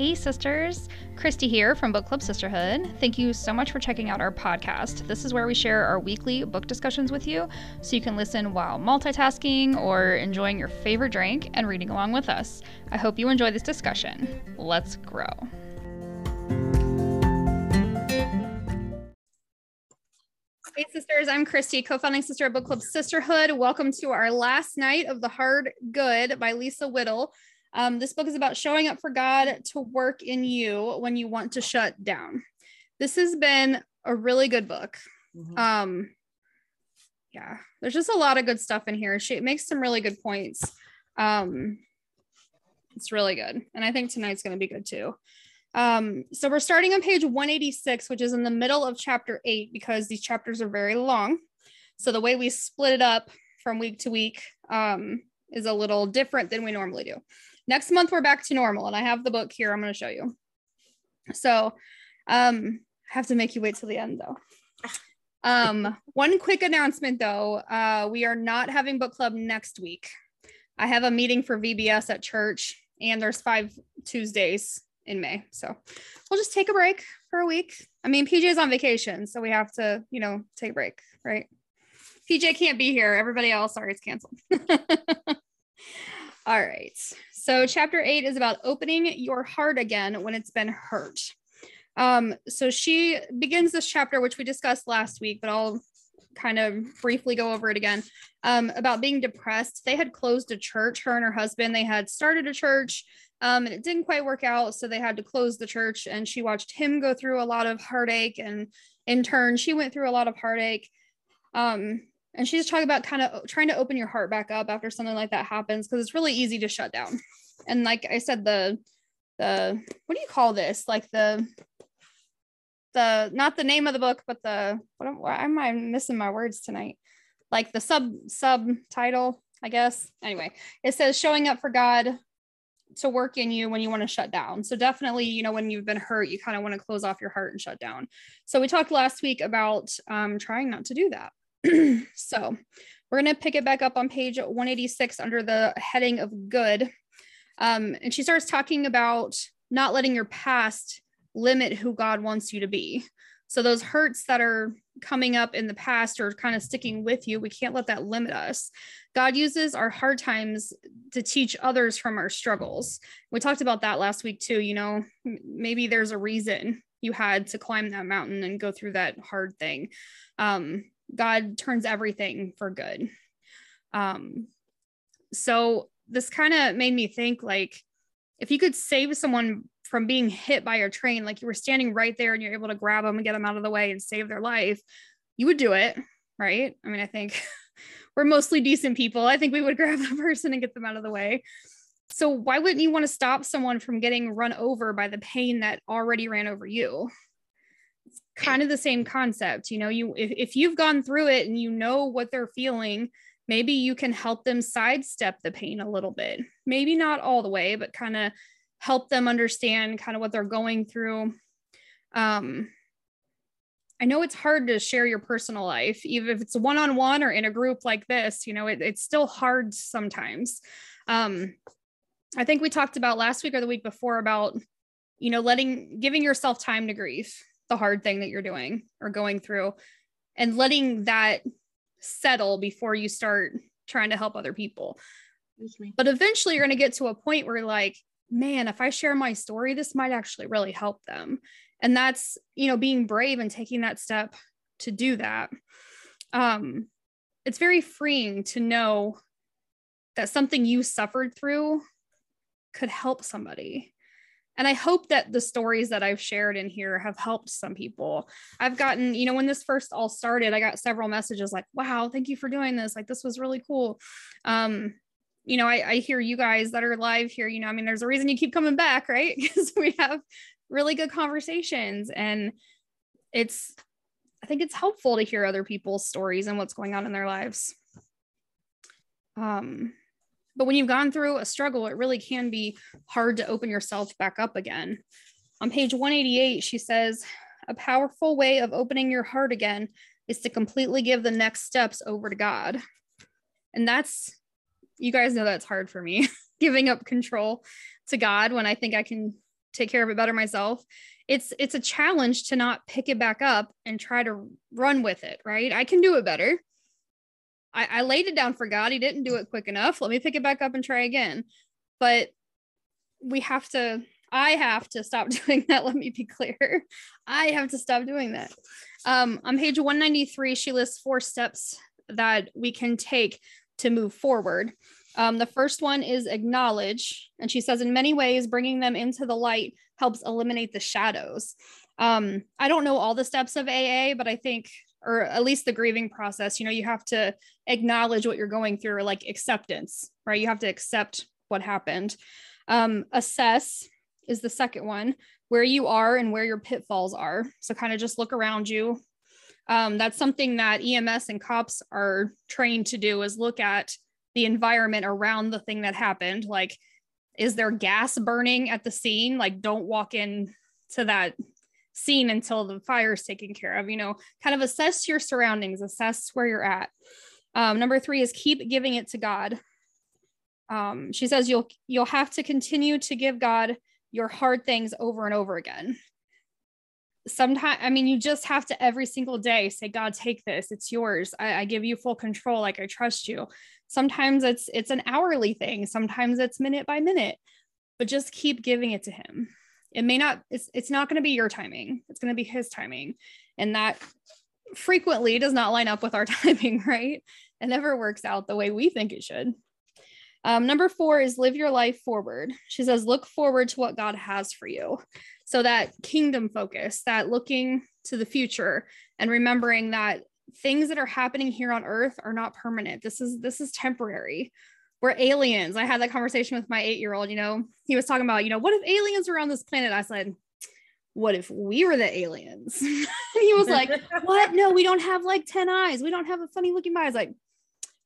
Hey, sisters. Christy here from Book Club Sisterhood. Thank you so much for checking out our podcast. This is where we share our weekly book discussions with you so you can listen while multitasking or enjoying your favorite drink and reading along with us. I hope you enjoy this discussion. Let's grow. Hey, sisters, I'm Christy, co founding sister of Book Club Sisterhood. Welcome to our last night of The Hard Good by Lisa Whittle. Um, this book is about showing up for God to work in you when you want to shut down. This has been a really good book. Mm-hmm. Um, yeah, there's just a lot of good stuff in here. She makes some really good points. Um, it's really good. And I think tonight's going to be good too. Um, so we're starting on page 186, which is in the middle of chapter eight, because these chapters are very long. So the way we split it up from week to week um, is a little different than we normally do. Next month, we're back to normal, and I have the book here. I'm going to show you. So um, I have to make you wait till the end, though. Um, one quick announcement though, uh, we are not having book club next week. I have a meeting for VBS at church, and there's five Tuesdays in May. So we'll just take a break for a week. I mean, PJ's on vacation, so we have to, you know, take a break, right? PJ can't be here. Everybody else, sorry, it's canceled. All right. So, chapter eight is about opening your heart again when it's been hurt. Um, so, she begins this chapter, which we discussed last week, but I'll kind of briefly go over it again um, about being depressed. They had closed a church, her and her husband. They had started a church um, and it didn't quite work out. So they had to close the church. And she watched him go through a lot of heartache. And in turn, she went through a lot of heartache. Um, and she's talking about kind of trying to open your heart back up after something like that happens because it's really easy to shut down. And like I said, the the what do you call this? Like the the not the name of the book, but the what why am I missing my words tonight? Like the sub subtitle, I guess. Anyway, it says showing up for God to work in you when you want to shut down. So definitely, you know, when you've been hurt, you kind of want to close off your heart and shut down. So we talked last week about um, trying not to do that. so we're going to pick it back up on page 186 under the heading of good. Um, and she starts talking about not letting your past limit who God wants you to be. So those hurts that are coming up in the past or kind of sticking with you, we can't let that limit us. God uses our hard times to teach others from our struggles. We talked about that last week too. You know, maybe there's a reason you had to climb that mountain and go through that hard thing. Um, God turns everything for good. Um, so this kind of made me think like, if you could save someone from being hit by a train, like you were standing right there and you're able to grab them and get them out of the way and save their life, you would do it, right? I mean, I think we're mostly decent people. I think we would grab the person and get them out of the way. So why wouldn't you want to stop someone from getting run over by the pain that already ran over you? Kind of the same concept. You know, you if, if you've gone through it and you know what they're feeling, maybe you can help them sidestep the pain a little bit. Maybe not all the way, but kind of help them understand kind of what they're going through. Um, I know it's hard to share your personal life, even if it's one on one or in a group like this, you know, it, it's still hard sometimes. Um, I think we talked about last week or the week before about, you know, letting, giving yourself time to grieve the hard thing that you're doing or going through and letting that settle before you start trying to help other people. But eventually you're going to get to a point where like, man, if I share my story, this might actually really help them. And that's you know being brave and taking that step to do that. Um it's very freeing to know that something you suffered through could help somebody and i hope that the stories that i've shared in here have helped some people. I've gotten you know when this first all started i got several messages like wow thank you for doing this. Like this was really cool. Um you know I, I hear you guys that are live here you know i mean there's a reason you keep coming back right? Because we have really good conversations. And it's i think it's helpful to hear other people's stories and what's going on in their lives. Um but when you've gone through a struggle it really can be hard to open yourself back up again. On page 188 she says a powerful way of opening your heart again is to completely give the next steps over to god. And that's you guys know that's hard for me giving up control to god when i think i can take care of it better myself. It's it's a challenge to not pick it back up and try to run with it right? I can do it better I, I laid it down for god. He didn't do it quick enough. Let me pick it back up and try again. But we have to i have to stop doing that. Let me be clear. I have to stop doing that. Um, on page 193 she lists four steps that we can take to move forward. Um, the first one is acknowledge. And she says, in many ways, bringing them into the light helps eliminate the shadows. Um, I don't know all the steps of AA, but I think, or at least the grieving process, you know, you have to acknowledge what you're going through, or like acceptance, right? You have to accept what happened. Um, assess is the second one, where you are and where your pitfalls are. So kind of just look around you. Um, that's something that EMS and cops are trained to do is look at the environment around the thing that happened like is there gas burning at the scene like don't walk in to that scene until the fire is taken care of you know kind of assess your surroundings assess where you're at. Um, number three is keep giving it to god. Um, she says you'll you'll have to continue to give god your hard things over and over again. Sometimes i mean you just have to every single day say god take this. It's yours. I, I give you full control. Like i trust you. Sometimes it's it's an hourly thing. Sometimes it's minute by minute but just keep giving it to him it may not it's, it's not going to be your timing it's going to be his timing. And that frequently does not line up with our timing right? It never works out the way we think it should. Um, number four is live your life forward. She says look forward to what god has for you. So that kingdom focus that looking to the future and remembering that things that are happening here on earth are not permanent. This is this is temporary we're aliens. I had that conversation with my eight year old you know he was talking about you know what if aliens were on this planet? I said what if we were the aliens? He was like what? No we don't have like 10 eyes. We don't have a funny looking eyes like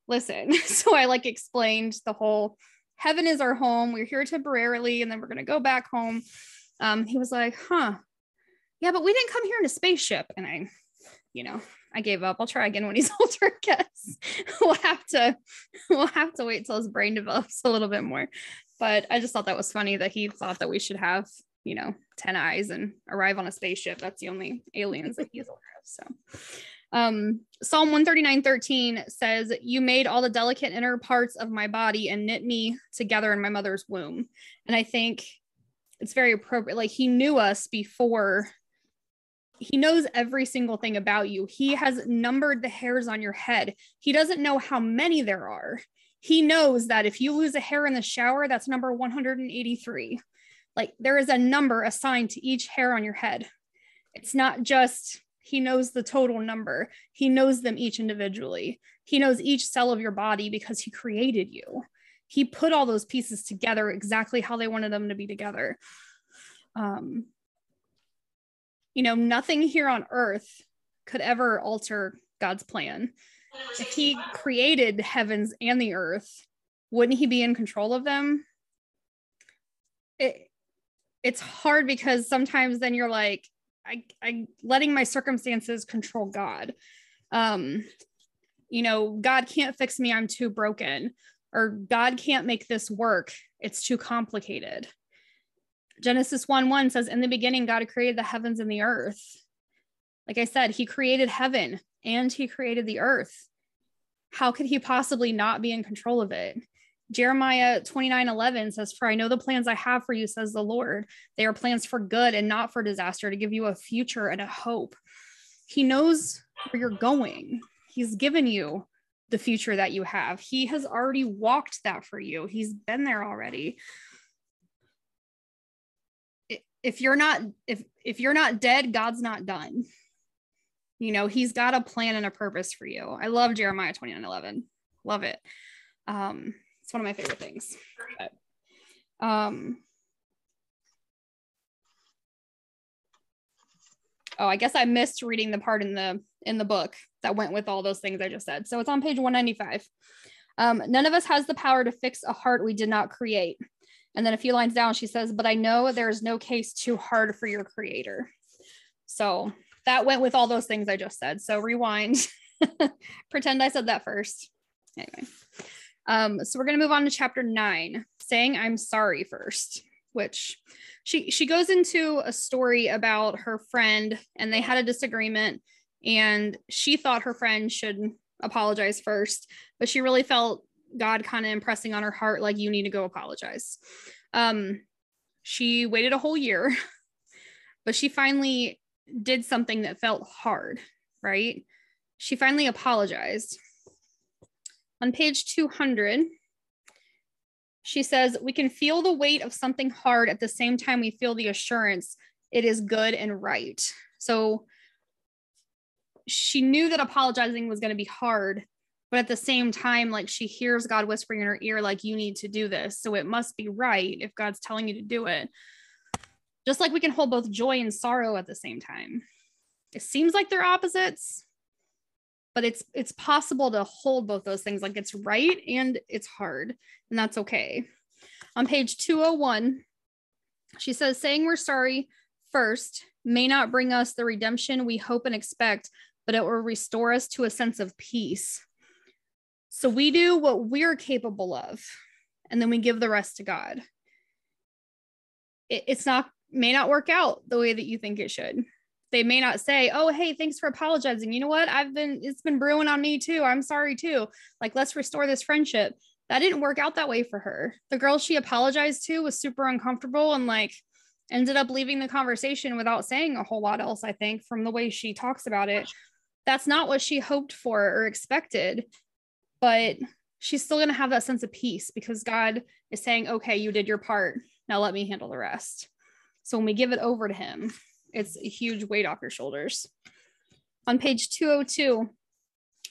listen. So i like explained the whole heaven is our home. We're here temporarily and then we're going to go back home. Um, he was like huh. Yeah but we didn't come here in a spaceship. And i you know I gave up. I'll try again when he's older. I guess we'll have to we'll have to wait till his brain develops a little bit more. But I just thought that was funny that he thought that we should have, you know, 10 eyes and arrive on a spaceship. That's the only aliens that he's aware of. So um, Psalm 139 13 says, You made all the delicate inner parts of my body and knit me together in my mother's womb. And I think it's very appropriate. Like he knew us before he knows every single thing about you. He has numbered the hairs on your head. He doesn't know how many there are. He knows that if you lose a hair in the shower, that's number 183. Like there is a number assigned to each hair on your head. It's not just he knows the total number, he knows them each individually. He knows each cell of your body because he created you. He put all those pieces together exactly how they wanted them to be together. Um, you know, nothing here on earth could ever alter God's plan. If he created heavens and the earth, wouldn't he be in control of them? It, it's hard because sometimes then you're like, I, I letting my circumstances control God. Um, you know, God can't fix me, I'm too broken, or God can't make this work, it's too complicated. Genesis 1 1 says, In the beginning, God created the heavens and the earth. Like I said, he created heaven and he created the earth. How could he possibly not be in control of it? Jeremiah 29 11 says, For I know the plans I have for you, says the Lord. They are plans for good and not for disaster, to give you a future and a hope. He knows where you're going. He's given you the future that you have. He has already walked that for you, He's been there already if you're not if if you're not dead god's not done. You know he's got a plan and a purpose for you. I love jeremiah 29 11 love it. Um it's one of my favorite things. But, um oh i guess i missed reading the part in the in the book that went with all those things i just said. So it's on page 195 um, none of us has the power to fix a heart we did not create and then a few lines down, she says, But I know there is no case too hard for your creator. So that went with all those things I just said. So rewind, pretend I said that first. Anyway, um, so we're going to move on to chapter nine, saying I'm sorry first. which she she goes into a story about her friend and they had a disagreement and she thought her friend should apologize first, but she really felt God kind of impressing on her heart like you need to go apologize. Um she waited a whole year, but she finally did something that felt hard, right? She finally apologized. On page 200, she says, We can feel the weight of something hard at the same time we feel the assurance it is good and right. So she knew that apologizing was going to be hard, but at the same time, like she hears God whispering in her ear, like, you need to do this. So it must be right if God's telling you to do it. Just like we can hold both joy and sorrow at the same time. It seems like they're opposites, but it's it's possible to hold both those things like it's right and it's hard and that's okay on page 201 she says saying we're sorry first may not bring us the redemption we hope and expect but it will restore us to a sense of peace so we do what we're capable of and then we give the rest to god it, it's not may not work out the way that you think it should they may not say, "Oh, hey, thanks for apologizing. You know what? I've been it's been brewing on me too. I'm sorry too. Like let's restore this friendship." That didn't work out that way for her. The girl she apologized to was super uncomfortable and like ended up leaving the conversation without saying a whole lot else, I think, from the way she talks about it. That's not what she hoped for or expected. But she's still going to have that sense of peace because God is saying, okay, you did your part. Now let me handle the rest. So when we give it over to Him, it's a huge weight off your shoulders. On page 202,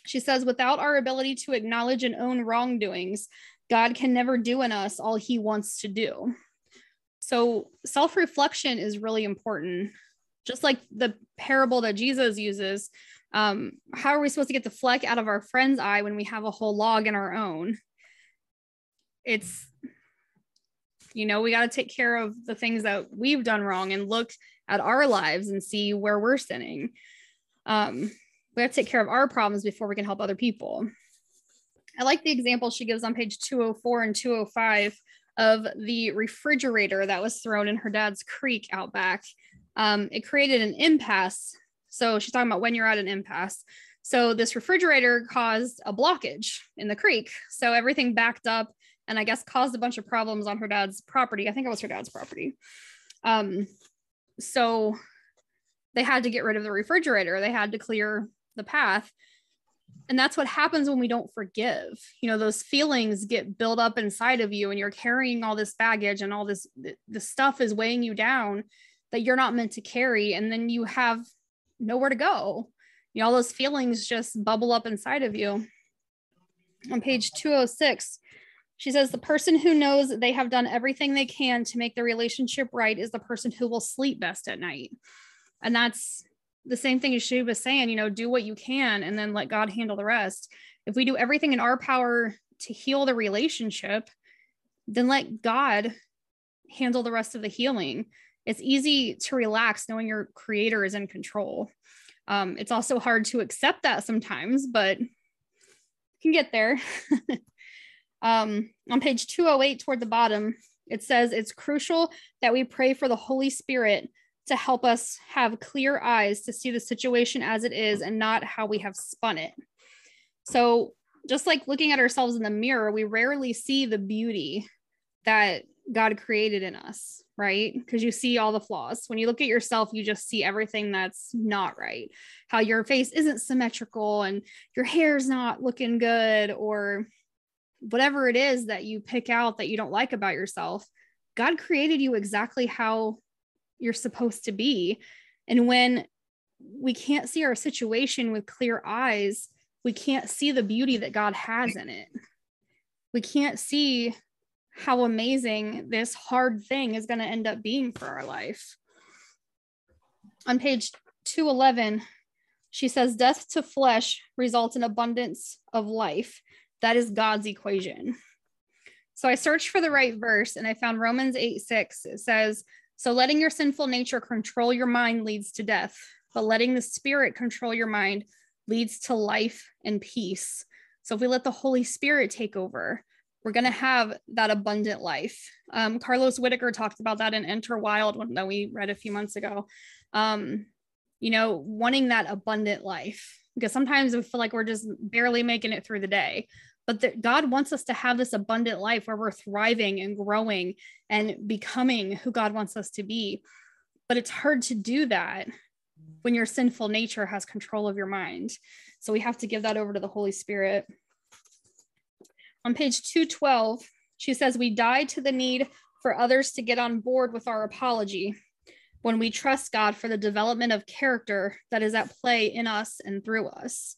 she says, without our ability to acknowledge and own wrongdoings, God can never do in us all he wants to do. So self reflection is really important. Just like the parable that Jesus uses, um, how are we supposed to get the fleck out of our friend's eye when we have a whole log in our own? It's, you know, we got to take care of the things that we've done wrong and look at our lives and see where we're sinning. Um, we have to take care of our problems before we can help other people. I like the example she gives on page 204 and 205 of the refrigerator that was thrown in her dad's creek out back. Um, it created an impasse. So she's talking about when you're at an impasse. So this refrigerator caused a blockage in the creek. So everything backed up and I guess caused a bunch of problems on her dad's property. I think it was her dad's property. Um, so they had to get rid of the refrigerator they had to clear the path and that's what happens when we don't forgive you know those feelings get built up inside of you and you're carrying all this baggage and all this the stuff is weighing you down that you're not meant to carry and then you have nowhere to go you know all those feelings just bubble up inside of you on page 206 she says the person who knows they have done everything they can to make the relationship right is the person who will sleep best at night. And that's the same thing as she was saying, you know, do what you can and then let God handle the rest. If we do everything in our power to heal the relationship, then let God handle the rest of the healing. It's easy to relax knowing your creator is in control. Um, it's also hard to accept that sometimes, but you can get there. Um, on page 208 toward the bottom, it says it's crucial that we pray for the Holy Spirit to help us have clear eyes to see the situation as it is and not how we have spun it. So, just like looking at ourselves in the mirror, we rarely see the beauty that God created in us, right? Because you see all the flaws. When you look at yourself, you just see everything that's not right. How your face isn't symmetrical and your hair's not looking good, or whatever it is that you pick out that you don't like about yourself, God created you exactly how you're supposed to be. And when we can't see our situation with clear eyes, we can't see the beauty that God has in it. We can't see how amazing this hard thing is going to end up being for our life. On page 211, she says, Death to flesh results in abundance of life. That is God's equation. So I searched for the right verse and I found Romans 8 6. It says, So letting your sinful nature control your mind leads to death, but letting the spirit control your mind leads to life and peace. So if we let the Holy Spirit take over, we're going to have that abundant life. Um, Carlos Whittaker talked about that in Enter Wild one that we read a few months ago. Um, you know, wanting that abundant life because sometimes we feel like we're just barely making it through the day. But that God wants us to have this abundant life where we're thriving and growing and becoming who God wants us to be. But it's hard to do that when your sinful nature has control of your mind. So we have to give that over to the Holy Spirit. On page 212, she says, We die to the need for others to get on board with our apology when we trust God for the development of character that is at play in us and through us.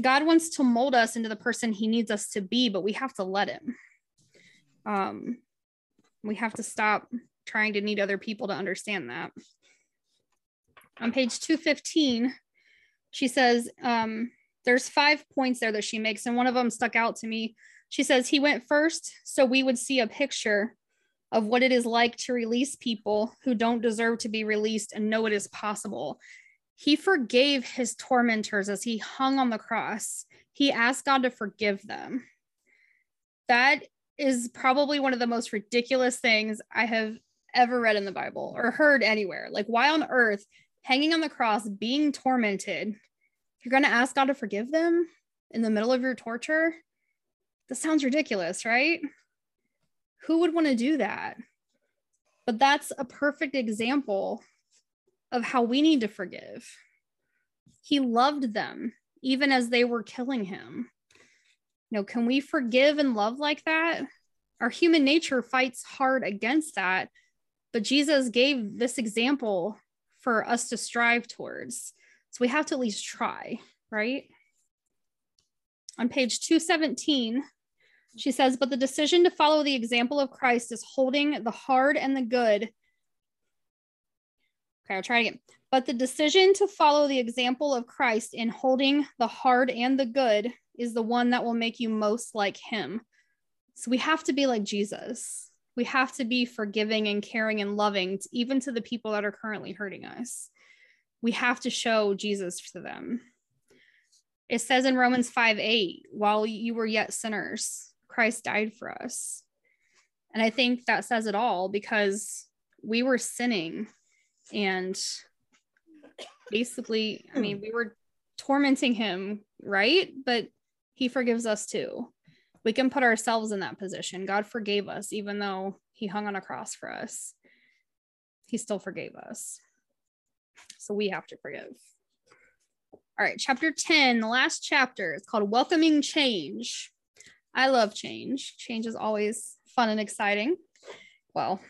God wants to mold us into the person he needs us to be, but we have to let him. Um, we have to stop trying to need other people to understand that. On page 215, she says, um, there's five points there that she makes, and one of them stuck out to me. She says, He went first so we would see a picture of what it is like to release people who don't deserve to be released and know it is possible. He forgave his tormentors as he hung on the cross. He asked God to forgive them. That is probably one of the most ridiculous things I have ever read in the Bible or heard anywhere. Like, why on earth, hanging on the cross, being tormented, you're going to ask God to forgive them in the middle of your torture? That sounds ridiculous, right? Who would want to do that? But that's a perfect example of how we need to forgive. He loved them even as they were killing him. You know, can we forgive and love like that? Our human nature fights hard against that, but Jesus gave this example for us to strive towards. So we have to at least try, right? On page 217, she says, but the decision to follow the example of Christ is holding the hard and the good. Okay, I'll try again. But the decision to follow the example of Christ in holding the hard and the good is the one that will make you most like him. So we have to be like Jesus. We have to be forgiving and caring and loving, even to the people that are currently hurting us. We have to show Jesus to them. It says in Romans 5 8, while you were yet sinners, Christ died for us. And I think that says it all because we were sinning and basically, I mean, we were tormenting him, right? But he forgives us too. We can put ourselves in that position. God forgave us, even though he hung on a cross for us. He still forgave us. So we have to forgive. All right, chapter 10, the last chapter, it's called Welcoming Change. I love change. Change is always fun and exciting. Well,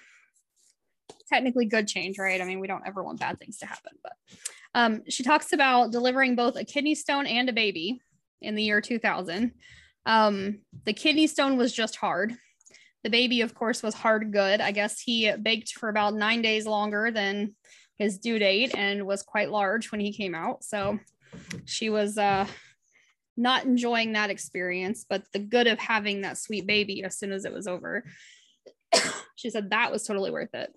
technically good change, right? I mean, we don't ever want bad things to happen, but um, she talks about delivering both a kidney stone and a baby in the year 2000. Um, the kidney stone was just hard. The baby, of course, was hard good. I guess he baked for about nine days longer than his due date and was quite large when he came out. So she was uh, not enjoying that experience, but the good of having that sweet baby as soon as it was over. she said that was totally worth it.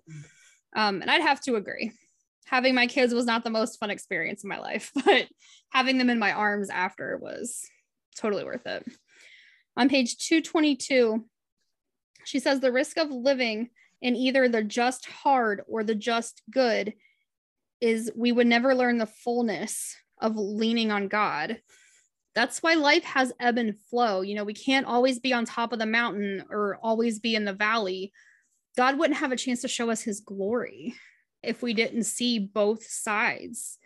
Um, and I'd have to agree. Having my kids was not the most fun experience in my life, but having them in my arms after was totally worth it. On page 222, she says the risk of living in either the just hard or the just good is we would never learn the fullness of leaning on God that's why life has ebb and flow. You know, we can't always be on top of the mountain or always be in the valley. God wouldn't have a chance to show us his glory if we didn't see both sides.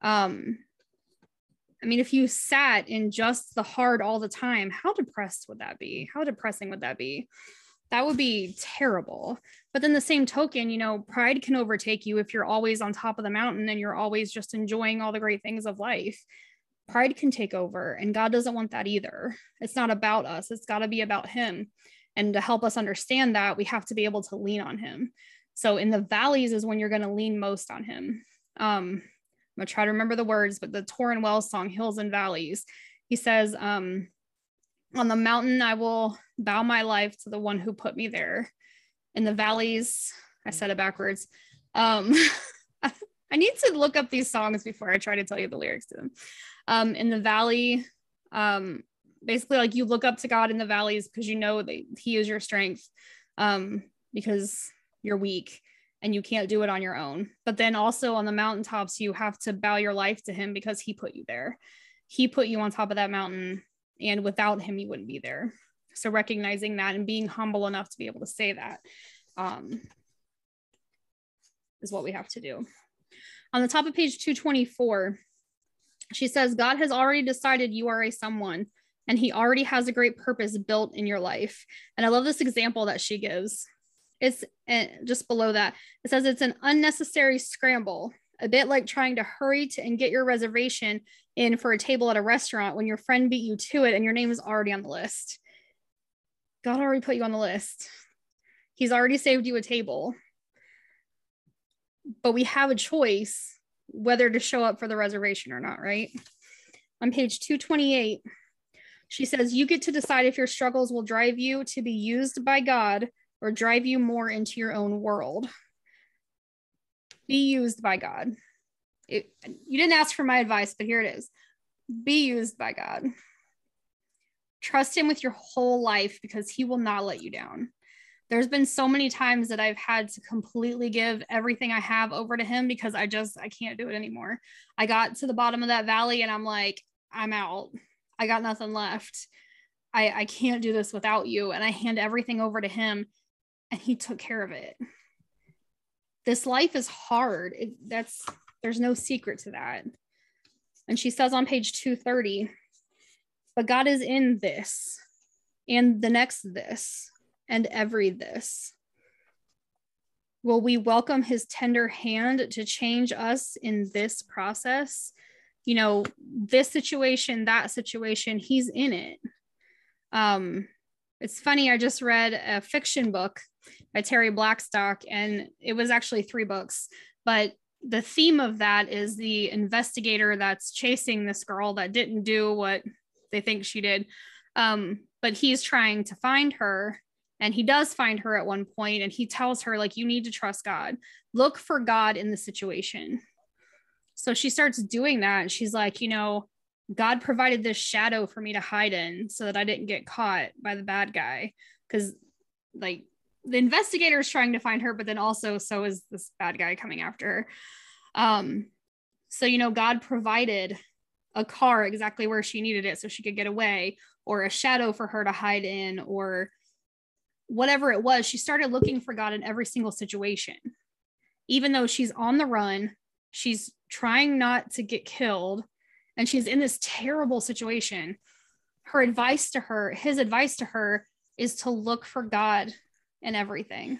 Um, I mean, if you sat in just the hard all the time, how depressed would that be? How depressing would that be? That would be terrible. But then the same token, you know, pride can overtake you if you're always on top of the mountain and you're always just enjoying all the great things of life. Pride can take over and god doesn't want that either. It's not about us. It's got to be about him. And to help us understand that we have to be able to lean on him. So in the valleys is when you're going to lean most on him. Um i'm going to try to remember the words but the Tauren wells song hills and valleys he says um on the mountain i will bow my life to the one who put me there in the valleys i said it backwards um I need to look up these songs before I try to tell you the lyrics to them um, in the valley. Um, basically like you look up to God in the valleys because you know that He is your strength, um, because you're weak and you can't do it on your own. But then also on the mountaintops, you have to bow your life to Him because He put you there. He put you on top of that mountain, and without Him, you wouldn't be there. So recognizing that and being humble enough to be able to say that um, is what we have to do. On the top of page 224, she says, God has already decided you are a someone and he already has a great purpose built in your life. And I love this example that she gives. It's uh, just below that. It says it's an unnecessary scramble, a bit like trying to hurry to and get your reservation in for a table at a restaurant when your friend beat you to it and your name is already on the list. God already put you on the list. He's already saved you a table. But we have a choice whether to show up for the reservation or not, right? On page 228, she says, You get to decide if your struggles will drive you to be used by God or drive you more into your own world. Be used by God. It, you didn't ask for my advice, but here it is be used by God. Trust Him with your whole life because He will not let you down there's been so many times that I've had to completely give everything I have over to him because I just I can't do it anymore. I got to the bottom of that valley and I'm like, I'm out. I got nothing left. I I can't do this without you and I hand everything over to him and he took care of it. This life is hard. It, that's there's no secret to that. And she says on page 230, but God is in this and the next this and every this? Will we welcome his tender hand to change us in this process? You know, this situation, that situation, he's in it. Um, it's funny, I just read a fiction book by Terri Blackstock, and it was actually three books, but the theme of that is the investigator that's chasing this girl that didn't do what they think she did. Um, but he's trying to find her and he does find her at one point and he tells her like you need to trust god. Look for god in the situation. So she starts doing that. And she's like you know god provided this shadow for me to hide in so that i didn't get caught by the bad guy. Because like the investigator is trying to find her but then also so is this bad guy coming after her um so you know god provided a car exactly where she needed it so she could get away or a shadow for her to hide in or whatever it was, she started looking for God in every single situation. Even though she's on the run, she's trying not to get killed, and she's in this terrible situation. Her advice to her, his advice to her, is to look for God in everything.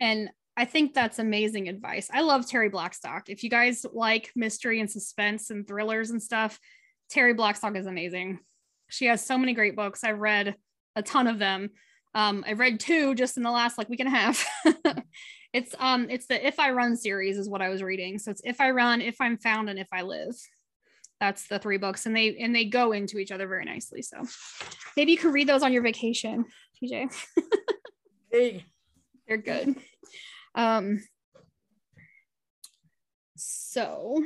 And I think that's amazing advice. I love Terri Blackstock. If you guys like mystery and suspense and thrillers and stuff, Terri Blackstock is amazing. She has so many great books. I've read a ton of them. Um, I read two just in the last like week and a half. it's um it's the If I Run series is what I was reading. So it's If I Run, If I'm Found, and If I Live. That's the three books, and they and they go into each other very nicely. So maybe you could read those on your vacation, TJ. hey. They're good. Um so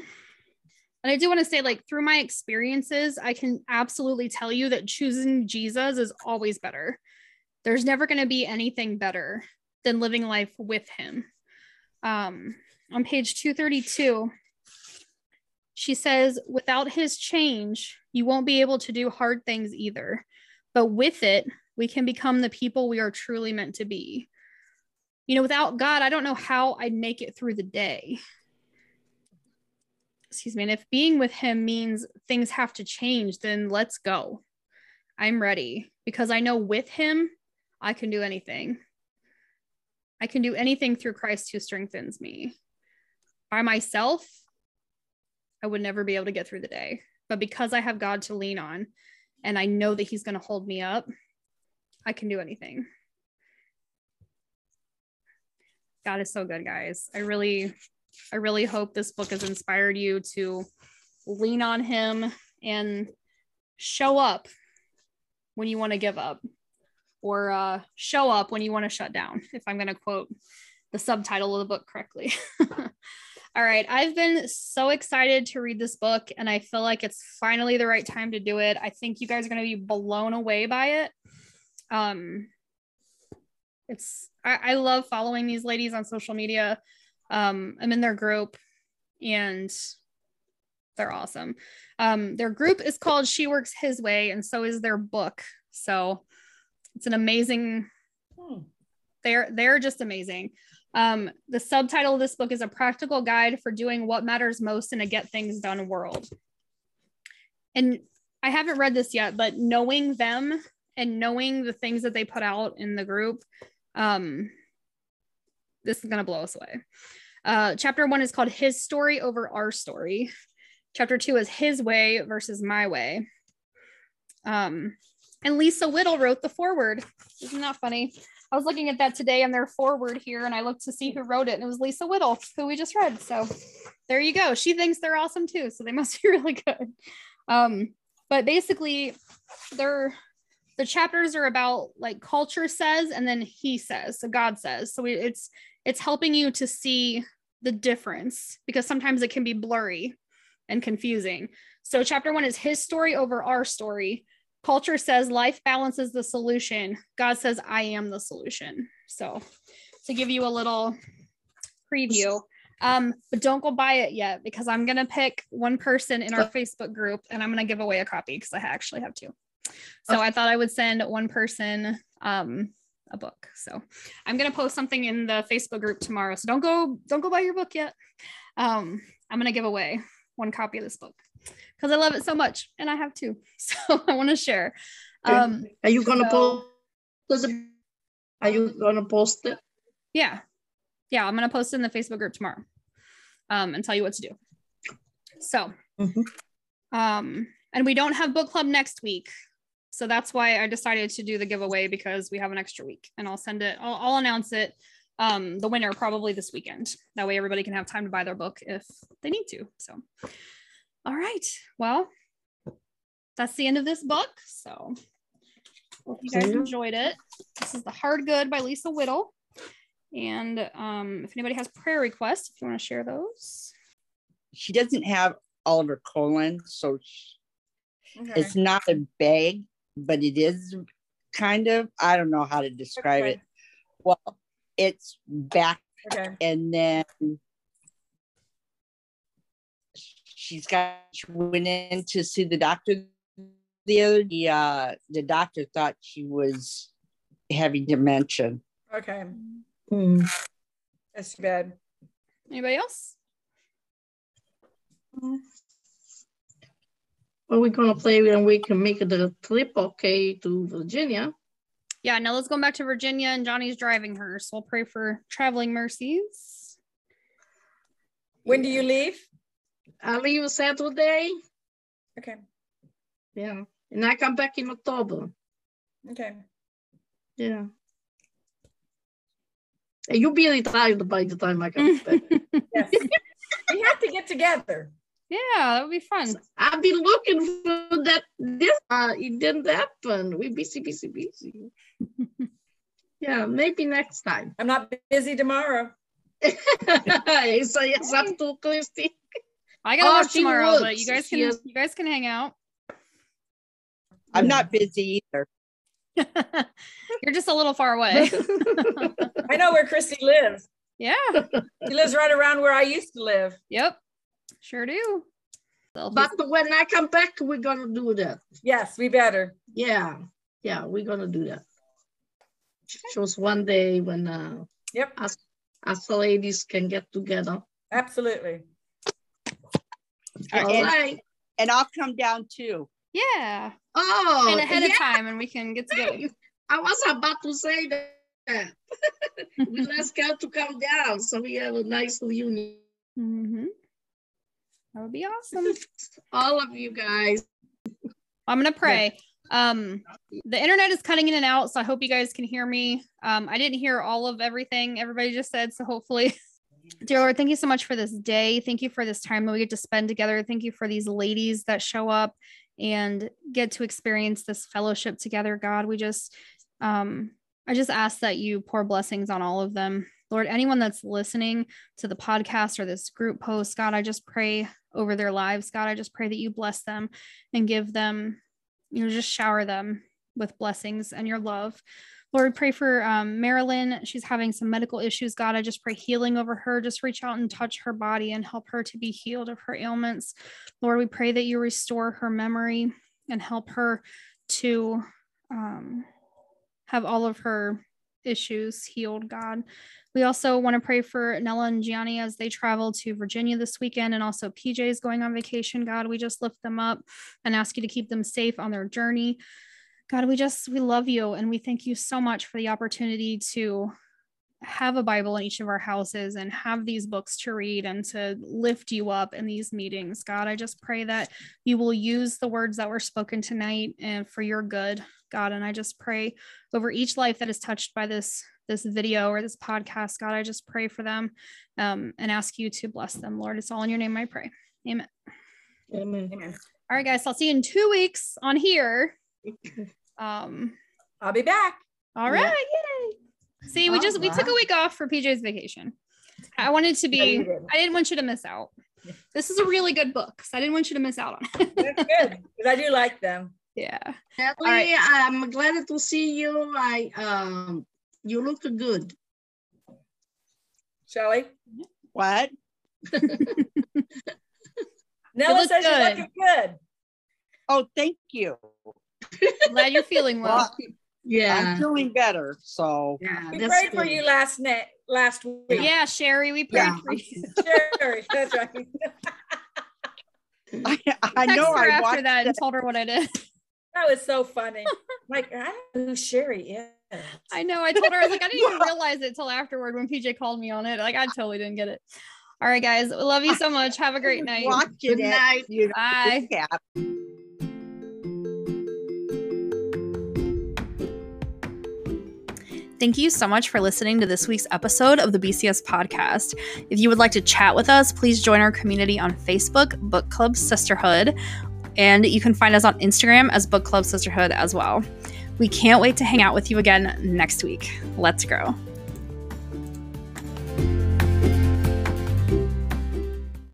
and I do want to say, like, through my experiences, I can absolutely tell you that choosing Jesus is always better. There's never going to be anything better than living life with him. Um, on page 232, she says, without his change, you won't be able to do hard things either. But with it, we can become the people we are truly meant to be. You know, without God, I don't know how I'd make it through the day. Excuse me. And if being with him means things have to change, then let's go. I'm ready because I know with him, I can do anything. I can do anything through Christ who strengthens me. By myself, I would never be able to get through the day. But because I have God to lean on and I know that He's going to hold me up, I can do anything. God is so good, guys. I really, I really hope this book has inspired you to lean on Him and show up when you want to give up or uh, show up when you want to shut down, if I'm going to quote the subtitle of the book correctly. All right. I've been so excited to read this book, and I feel like it's finally the right time to do it. I think you guys are going to be blown away by it. Um, it's I, I love following these ladies on social media. Um, I'm in their group, and they're awesome. Um, their group is called She Works His Way, and so is their book. So it's an amazing. Hmm. They're they're just amazing. Um, the subtitle of this book is a practical guide for doing what matters most in a get things done world. And I haven't read this yet, but knowing them and knowing the things that they put out in the group, um, this is going to blow us away. Uh, chapter one is called His Story Over Our Story. Chapter two is His Way versus My Way. Um, and Lisa Whittle wrote the foreword. Isn't that funny? I was looking at that today and their foreword here, and I looked to see who wrote it, and it was Lisa Whittle, who we just read. So there you go. She thinks they're awesome too, so they must be really good. Um, but basically, they're the chapters are about like culture says, and then He says, so God says. So it's it's helping you to see the difference because sometimes it can be blurry and confusing. So chapter one is His story over our story Culture says life balances the solution. God says, I am the solution. So, to give you a little preview, um, but don't go buy it yet because I'm going to pick one person in our Facebook group and I'm going to give away a copy because I actually have two. So, I thought I would send one person um, a book. So, I'm going to post something in the Facebook group tomorrow. So, don't go, don't go buy your book yet. Um, I'm going to give away one copy of this book because I love it so much and I have two. So I want to share. Um, Are you going to so, post? Are you going to post it? Yeah. Yeah, I'm going to post it in the Facebook group tomorrow um, and tell you what to do. So, mm-hmm. um, and we don't have book club next week. So that's why I decided to do the giveaway because we have an extra week and I'll send it, I'll, I'll announce it um, the winner probably this weekend. That way everybody can have time to buy their book if they need to. So, all right. Well, that's the end of this book. So hope you guys enjoyed it. This is The Hard Good by Lisa Whittle. And um, if anybody has prayer requests, if you want to share those. She doesn't have Oliver colon, so she, okay. it's not a bag, but it is kind of, I don't know how to describe okay. it. Well, it's back okay. and then she's got she went in to see the doctor the other day. Uh, the doctor thought she was having dementia. Okay. Mm. That's too bad. Anybody else? Well, we're gonna play and we can make the trip okay to Virginia. Yeah, now let's go back to Virginia and Johnny's driving her. So we'll pray for traveling mercies. When do you leave? I leave Saturday. Okay. Yeah. And I come back in October. Okay. Yeah. And you'll be retired by the time I come back. yes. we have to get together. Yeah, that would be fun. I've been looking for that. This uh, it didn't happen. We busy, busy, busy. yeah, maybe next time. I'm not busy tomorrow. so yes, up to Christy. I gotta oh, work tomorrow, but you guys can you guys can hang out. I'm not busy either. You're just a little far away. I know where Christy lives. Yeah. She lives right around where I used to live. Yep. Sure do. But when I come back, we're gonna do that. Yes, we better. Yeah. Yeah, we're gonna do that. Just one day when uh yep us, us ladies can get together. Absolutely. All and, right. And I'll come down too. Yeah. Oh, and ahead yeah. of time, and we can get together. I was about to say that. we ask God to come down so we have a nice reunion. Mm-hmm. That would be awesome. All of you guys. I'm gonna pray. Um, the internet is cutting in and out, so I hope you guys can hear me. Um, I didn't hear all of everything everybody just said, so hopefully Dear Lord, thank you so much for this day. Thank you for this time that we get to spend together. Thank you for these ladies that show up and get to experience this fellowship together, God. We just, um, I just ask that you pour blessings on all of them. Lord, anyone that's listening to the podcast or this group post, God, I just pray over their lives. God, I just pray that you bless them and give them, you know, just shower them with blessings and your love. Lord, pray for um, Marilyn. She's having some medical issues. God, I just pray healing over her. Just reach out and touch her body and help her to be healed of her ailments. Lord, we pray that you restore her memory and help her to um, have all of her issues healed, God. We also want to pray for Nella and Gianni as they travel to Virginia this weekend, and also PJ is going on vacation. God, we just lift them up and ask you to keep them safe on their journey. God, we just, we love you and we thank you so much for the opportunity to have a Bible in each of our houses and have these books to read and to lift you up in these meetings. God, I just pray that you will use the words that were spoken tonight and for your good, God. And I just pray over each life that is touched by this this video or this podcast, God. I just pray for them um, and ask you to bless them, Lord. It's all in your name I pray. Amen. Amen. Amen. All right, guys. I'll see you in two weeks on here. Um, I'll be back. all right. Yay. See, we All just we took a week off for PJ's vacation. I wanted to Yeah, you be, did. I didn't want you to miss out. This is a really good book. So I didn't want you to miss out on it. That's good because I do like them. yeah. Kelly, right. I'm glad to see you. I um, you look good. Shelly. What? Nella look says you're looking good. Oh, thank you. Glad you're feeling well. Well, Yeah. I'm feeling better. So yeah. We that's prayed for you last night, last week. Yeah, Sherry, we prayed Yeah. for you. sherry that's right. I, I know her I after watched that and told her what I did. That was so funny. Like, I don't know who Sherry is. I know. I told her I was like, I didn't even realize it till afterward when PJ called me on it. Like I totally didn't get it. All right, guys. Love you so much. Have a great night. Watching Good it, night. you know, Bye. Thank you so much for listening to this week's episode of the BCS podcast. If you would like to chat with us, please join our community on Facebook, Book Club Sisterhood, and you can find us on Instagram as Book Club Sisterhood as well. We can't wait to hang out with you again next week. Let's grow.